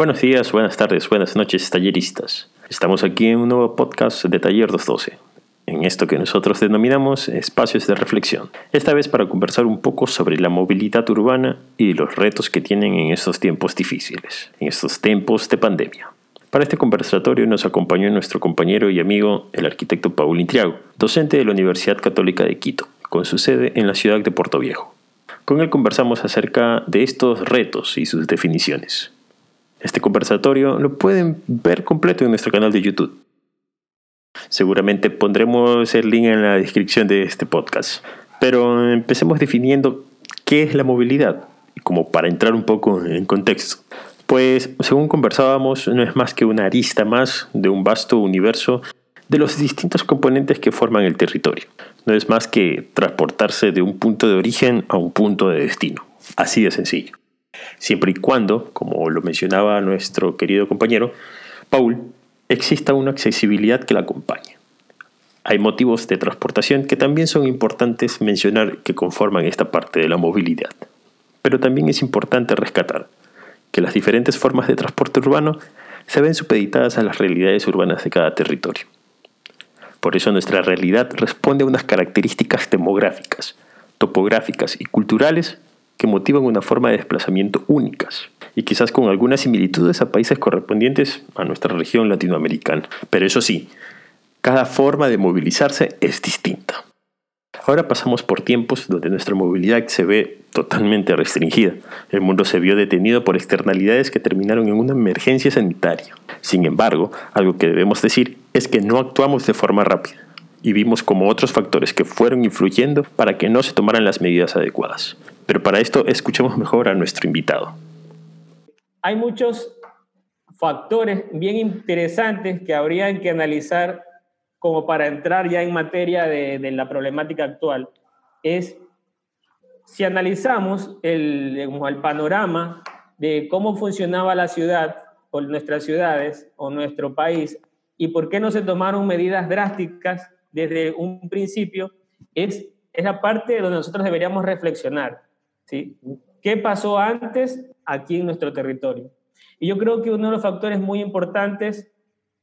Buenos días, buenas tardes, buenas noches, talleristas. Estamos aquí en un nuevo podcast de Taller 212, en esto que nosotros denominamos espacios de reflexión. Esta vez para conversar un poco sobre la movilidad urbana y los retos que tienen en estos tiempos difíciles, en estos tiempos de pandemia. Para este conversatorio nos acompañó nuestro compañero y amigo, el arquitecto Paul Intriago, docente de la Universidad Católica de Quito, con su sede en la ciudad de Puerto Viejo. Con él conversamos acerca de estos retos y sus definiciones. Este conversatorio lo pueden ver completo en nuestro canal de YouTube. Seguramente pondremos el link en la descripción de este podcast. Pero empecemos definiendo qué es la movilidad, como para entrar un poco en contexto. Pues, según conversábamos, no es más que una arista más de un vasto universo de los distintos componentes que forman el territorio. No es más que transportarse de un punto de origen a un punto de destino. Así de sencillo. Siempre y cuando, como lo mencionaba nuestro querido compañero, Paul, exista una accesibilidad que la acompañe. Hay motivos de transportación que también son importantes mencionar que conforman esta parte de la movilidad. Pero también es importante rescatar que las diferentes formas de transporte urbano se ven supeditadas a las realidades urbanas de cada territorio. Por eso nuestra realidad responde a unas características demográficas, topográficas y culturales que motivan una forma de desplazamiento únicas y quizás con algunas similitudes a países correspondientes a nuestra región latinoamericana. Pero eso sí, cada forma de movilizarse es distinta. Ahora pasamos por tiempos donde nuestra movilidad se ve totalmente restringida. El mundo se vio detenido por externalidades que terminaron en una emergencia sanitaria. Sin embargo, algo que debemos decir es que no actuamos de forma rápida y vimos como otros factores que fueron influyendo para que no se tomaran las medidas adecuadas. Pero para esto escuchemos mejor a nuestro invitado. Hay muchos factores bien interesantes que habrían que analizar como para entrar ya en materia de, la problemática actual, es si analizamos el, el panorama de cómo funcionaba la ciudad o nuestras ciudades o nuestro país y por qué no se tomaron medidas drásticas desde un principio, es, es la parte donde nosotros deberíamos reflexionar. ¿Sí? ¿Qué pasó antes aquí en nuestro territorio? Y yo creo que uno de los factores muy importantes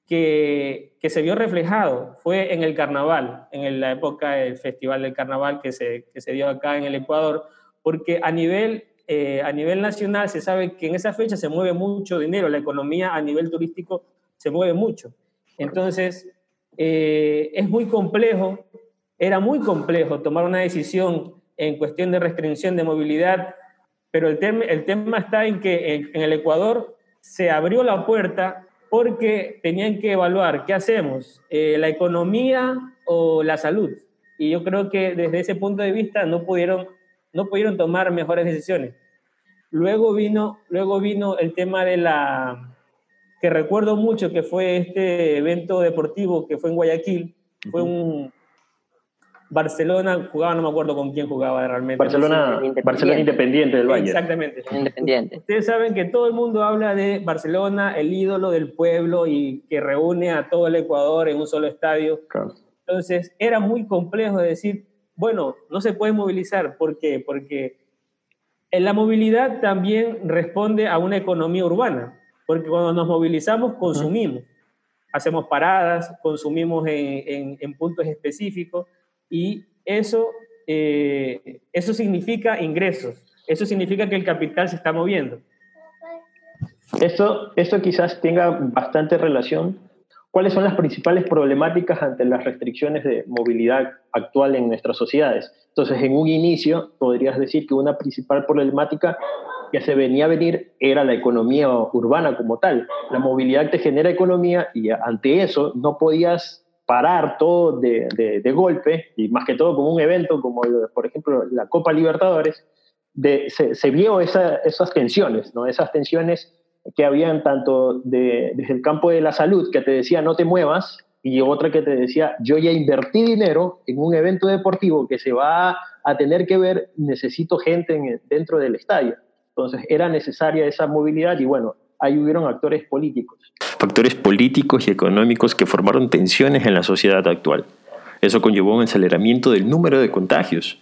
que, se vio reflejado fue en el carnaval, en la época del Festival del Carnaval que se, se dio acá en el Ecuador, porque a nivel, eh, a nivel nacional se sabe que en esa fecha se mueve mucho dinero, la economía a nivel turístico se mueve mucho. Entonces, eh, es muy complejo, era muy complejo tomar una decisión en cuestión de restricción de movilidad, pero el, el tema está en que en el Ecuador se abrió la puerta porque tenían que evaluar qué hacemos, eh, la economía o la salud. Y yo creo que desde ese punto de vista no pudieron, no pudieron tomar mejores decisiones. Luego vino, luego vino el tema de la, que recuerdo mucho que fue este evento deportivo que fue en Guayaquil, fue un, Barcelona jugaba, no me acuerdo con quién jugaba realmente. Barcelona Independiente, Barcelona Independiente del Valle. Exactamente. Independiente. Ustedes saben que todo el mundo habla de Barcelona, el ídolo del pueblo y que reúne a todo el Ecuador en un solo estadio. Entonces, era muy complejo de decir, bueno, no se puede movilizar. ¿Por qué? Porque en la movilidad también responde a una economía urbana, porque cuando nos movilizamos consumimos. Hacemos paradas, consumimos en, en puntos específicos y eso, eh, eso significa ingresos, eso significa que el capital se está moviendo. Esto, esto quizás tenga bastante relación. ¿Cuáles son las principales problemáticas ante las restricciones de movilidad actual en nuestras sociedades? Entonces, en un inicio, podrías decir que una principal problemática que se venía a venir era la economía urbana como tal. La movilidad te genera economía y ante eso no podías parar todo de, de, golpe, y más que todo como un evento como, por ejemplo, la Copa Libertadores, se, se, vio esa, esas tensiones, ¿no? esas tensiones que habían tanto de, desde el campo de la salud, que te decía no te muevas, y otra que te decía yo ya invertí dinero en un evento deportivo que se va a tener que ver, necesito gente dentro del estadio. Entonces era necesaria esa movilidad y bueno, ahí hubieron actores políticos. Factores políticos y económicos que formaron tensiones en la sociedad actual. Eso conllevó un aceleramiento del número de contagios,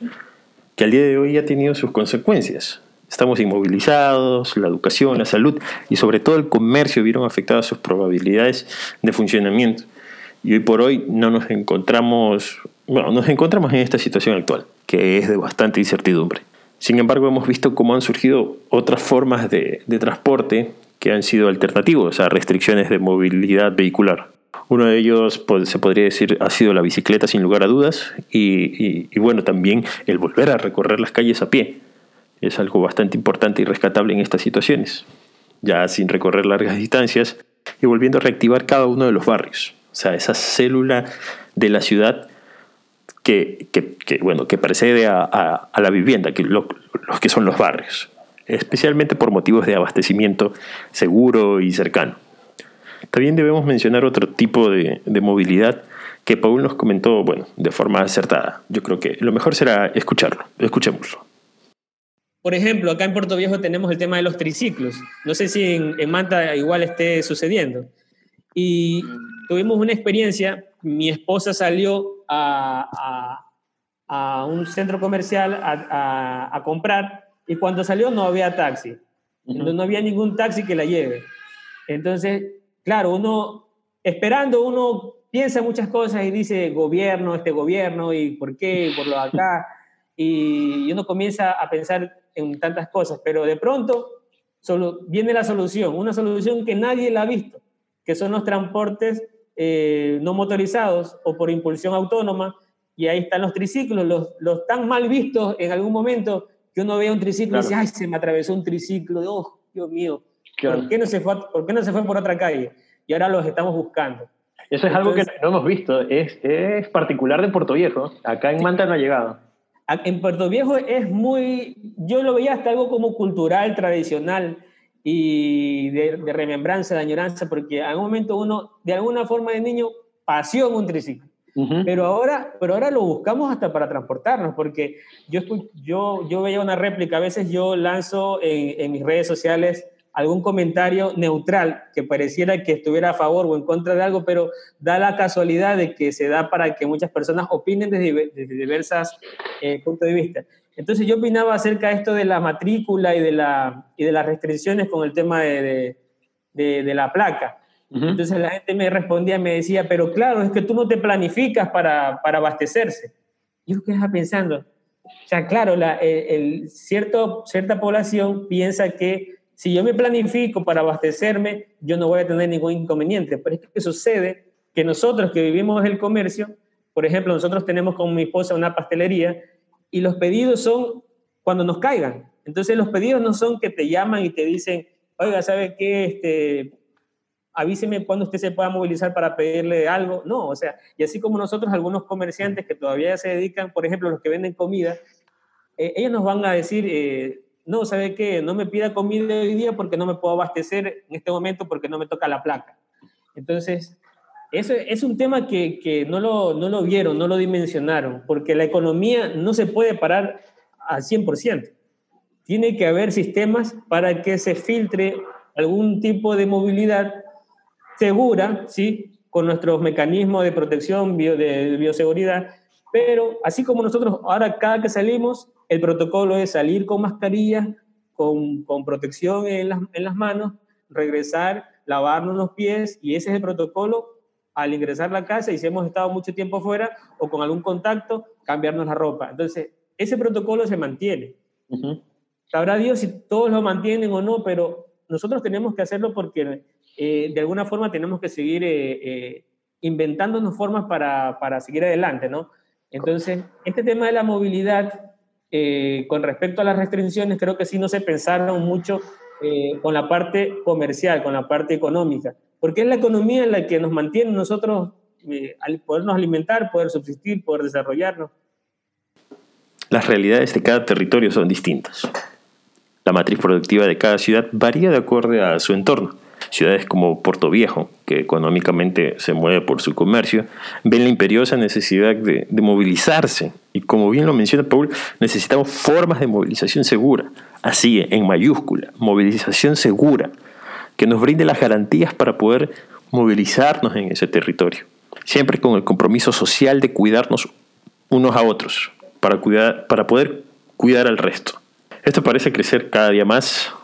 que al día de hoy ha tenido sus consecuencias. Estamos inmovilizados, la educación, la salud y sobre todo el comercio vieron afectadas sus probabilidades de funcionamiento. Y hoy por hoy no nos encontramos, bueno, nos encontramos en esta situación actual, que es de bastante incertidumbre. Sin embargo, hemos visto cómo han surgido otras formas de, transporte que han sido alternativos a restricciones de movilidad vehicular. Uno de ellos pues, se podría decir ha sido la bicicleta sin lugar a dudas y, bueno, también el volver a recorrer las calles a pie. Es algo bastante importante y rescatable en estas situaciones, ya sin recorrer largas distancias y volviendo a reactivar cada uno de los barrios. O sea, esa célula de la ciudad que, bueno, que precede a, la vivienda, que los que son los barrios, especialmente por motivos de abastecimiento seguro y cercano. También debemos mencionar otro tipo de, de movilidad que Paul nos comentó, bueno, de forma acertada. Yo creo que lo mejor será escucharlo. Escuchémoslo. Por ejemplo, acá en Puerto Viejo tenemos el tema de los triciclos. No sé si en, en Manta igual esté sucediendo. Y tuvimos una experiencia, mi esposa salió a, a, un centro comercial a, comprar y cuando salió no había taxi, no, había ningún taxi que la lleve. Entonces, claro, uno, esperando, uno piensa muchas cosas y dice, gobierno, este gobierno, y por qué, por lo acá, y uno comienza a pensar en tantas cosas, pero de pronto solo viene la solución, una solución que nadie la ha visto que son los transportes eh, no motorizados o por impulsión autónoma, y ahí están los triciclos, los, los tan mal vistos en algún momento que uno ve un triciclo y dice, ay, se me atravesó un triciclo, oh, Dios mío, ¿por, qué no se fue, ¿por qué no se fue por otra calle? Y ahora los estamos buscando. Eso es algo que no hemos visto, es, es particular de Puerto Viejo, acá en Manta no ha llegado. En Puerto Viejo es muy, yo lo veía hasta algo como cultural, tradicional, y de, remembranza, de añoranza, porque en algún momento uno, de alguna forma de niño, pasió en un triciclo. Pero, ahora, pero ahora lo buscamos hasta para transportarnos, porque yo, yo, yo veía una réplica, a veces yo lanzo en, en mis redes sociales algún comentario neutral que pareciera que estuviera a favor o en contra de algo, pero da la casualidad de que se da para que muchas personas opinen desde, desde diversos eh, puntos de vista. Entonces yo opinaba acerca de esto de la matrícula y de, la, y de las restricciones con el tema de, de, de, la placa. Entonces la gente me respondía, me decía, pero claro, es que tú no te planificas para, para abastecerse. Yo quedaba pensando, o sea, claro, la, el, cierto, cierta población piensa que si yo me planifico para abastecerme, yo no voy a tener ningún inconveniente. Pero es que sucede que nosotros que vivimos el comercio, por ejemplo, nosotros tenemos con mi esposa una pastelería y los pedidos son cuando nos caigan. Entonces los pedidos no son que te llaman y te dicen, oiga, ¿sabe qué? Este, avíseme cuando usted se pueda movilizar para pedirle algo. No, o sea, y así como nosotros, algunos comerciantes que todavía se dedican, por ejemplo, los que venden comida, eh, ellos nos van a decir, eh, no, ¿sabe qué? No me pida comida hoy día porque no me puedo abastecer en este momento porque no me toca la placa. Entonces, eso es un tema que, que no, lo, no lo vieron, no lo dimensionaron, porque la economía no se puede parar al 100%. Tiene que haber sistemas para que se filtre algún tipo de movilidad segura, ¿sí? con nuestros mecanismos de protección, de bioseguridad, pero así como nosotros ahora cada que salimos, el protocolo es salir con mascarilla, con, con protección en las, en las manos, regresar, lavarnos los pies y ese es el protocolo al ingresar a la casa y si hemos estado mucho tiempo fuera o con algún contacto, cambiarnos la ropa. Entonces, ese protocolo se mantiene. Sabrá Dios si todos lo mantienen o no, pero nosotros tenemos que hacerlo porque eh, de alguna forma tenemos que seguir eh, eh, inventándonos formas para, para, seguir adelante, ¿no? Entonces, este tema de la movilidad, con respecto a las restricciones, creo que sí no se pensaron mucho con la parte comercial, con la parte económica porque es la economía en la que nos mantiene nosotros al podernos alimentar, poder subsistir, poder desarrollarnos. Las realidades de cada territorio son distintas. La matriz productiva de cada ciudad varía de acuerdo a su entorno. Ciudades como Puerto Viejo, que económicamente se mueve por su comercio, ven la imperiosa necesidad de, movilizarse. Y como bien lo menciona Paul, necesitamos formas de movilización segura. Así, en mayúscula, movilización segura que nos brinde las garantías para poder movilizarnos en ese territorio, siempre con el compromiso social de cuidarnos unos a otros, para, cuidar, para poder cuidar al resto. Esto parece crecer cada día más.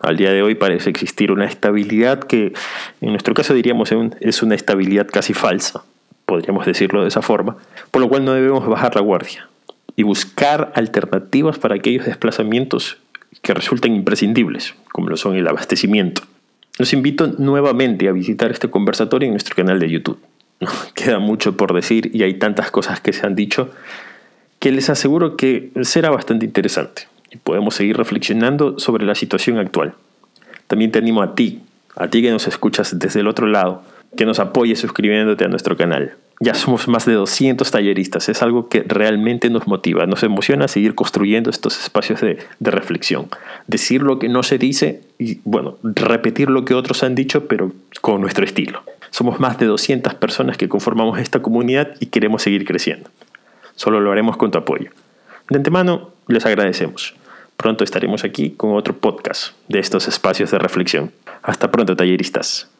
Al día de hoy parece existir una estabilidad que en nuestro caso diríamos es una estabilidad casi falsa, podríamos decirlo de esa forma, por lo cual no debemos bajar la guardia y buscar alternativas para aquellos desplazamientos que resultan imprescindibles, como lo son el abastecimiento. Los invito nuevamente a visitar este conversatorio en nuestro canal de YouTube. Queda mucho por decir y hay tantas cosas que se han dicho que les aseguro que será bastante interesante podemos seguir reflexionando sobre la situación actual. También te animo a ti, a ti que nos escuchas desde el otro lado, que nos apoyes suscribiéndote a nuestro canal. Ya somos más de 200 talleristas, es algo que realmente nos motiva, nos emociona seguir construyendo estos espacios de, de, reflexión. Decir lo que no se dice y, bueno, repetir lo que otros han dicho, pero con nuestro estilo. Somos más de 200 personas que conformamos esta comunidad y queremos seguir creciendo. Solo lo haremos con tu apoyo. De antemano, les agradecemos. Pronto estaremos aquí con otro podcast de estos espacios de reflexión. Hasta pronto, talleristas.